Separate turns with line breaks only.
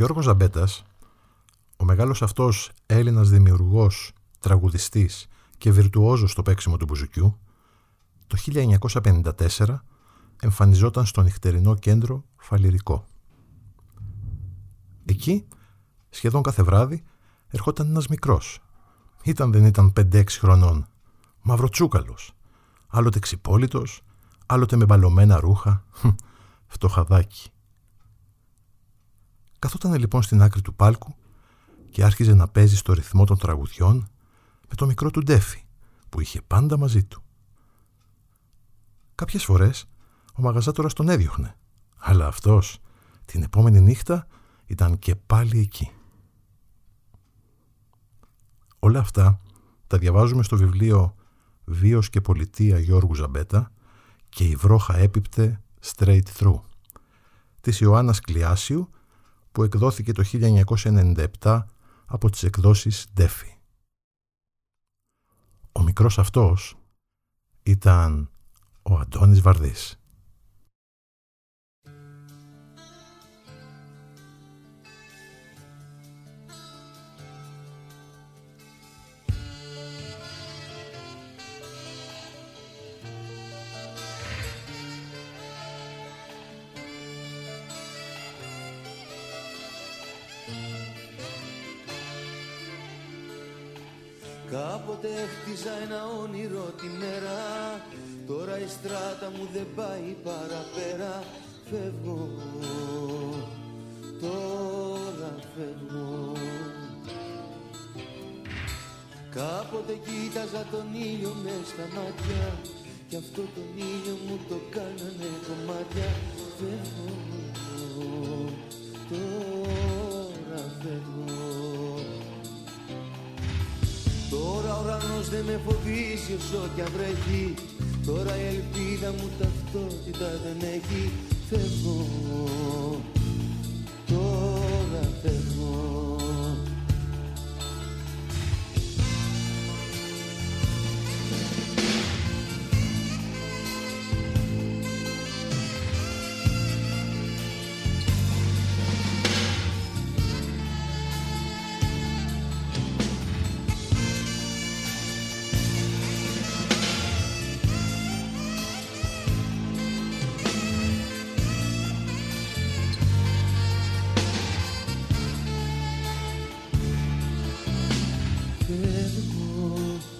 Γιώργος Ζαμπέτας, ο μεγάλος αυτός Έλληνας δημιουργός, τραγουδιστής και βιρτουόζος στο παίξιμο του μπουζουκιού, το 1954 εμφανιζόταν στο νυχτερινό κέντρο Φαλυρικό. Εκεί, σχεδόν κάθε βράδυ, ερχόταν ένας μικρός. Ήταν δεν ήταν 5-6 χρονών. Μαυροτσούκαλος. Άλλοτε ξυπόλυτος, άλλοτε με μπαλωμένα ρούχα. Φτωχαδάκι. Καθόταν λοιπόν στην άκρη του πάλκου και άρχιζε να παίζει στο ρυθμό των τραγουδιών με το μικρό του ντέφι που είχε πάντα μαζί του. Κάποιες φορές ο μαγαζάτορας τον έδιωχνε, αλλά αυτός την επόμενη νύχτα ήταν και πάλι εκεί. Όλα αυτά τα διαβάζουμε στο βιβλίο «Βίος και πολιτεία» Γιώργου Ζαμπέτα και «Η βρόχα έπιπτε straight through» της Ιωάννας Κλειάσιου που εκδόθηκε το 1997 από τις εκδόσεις Ντέφι. Ο μικρός αυτός ήταν ο Αντώνης Βαρδής.
Κάποτε χτίζα ένα όνειρο τη μέρα. Τώρα η στράτα μου δεν πάει παραπέρα. Φεύγω, τώρα φεύγω. Κάποτε κοίταζα τον ήλιο μες στα μάτια. Κι αυτό τον ήλιο μου το κάνανε κομμάτια. Φεύγω, τώρα φεύγω Τώρα ο ουρανός δεν με φοβίζει όσο κι αν βρέχει Τώρα η ελπίδα μου ταυτότητα δεν έχει. Φεύγω, Oh.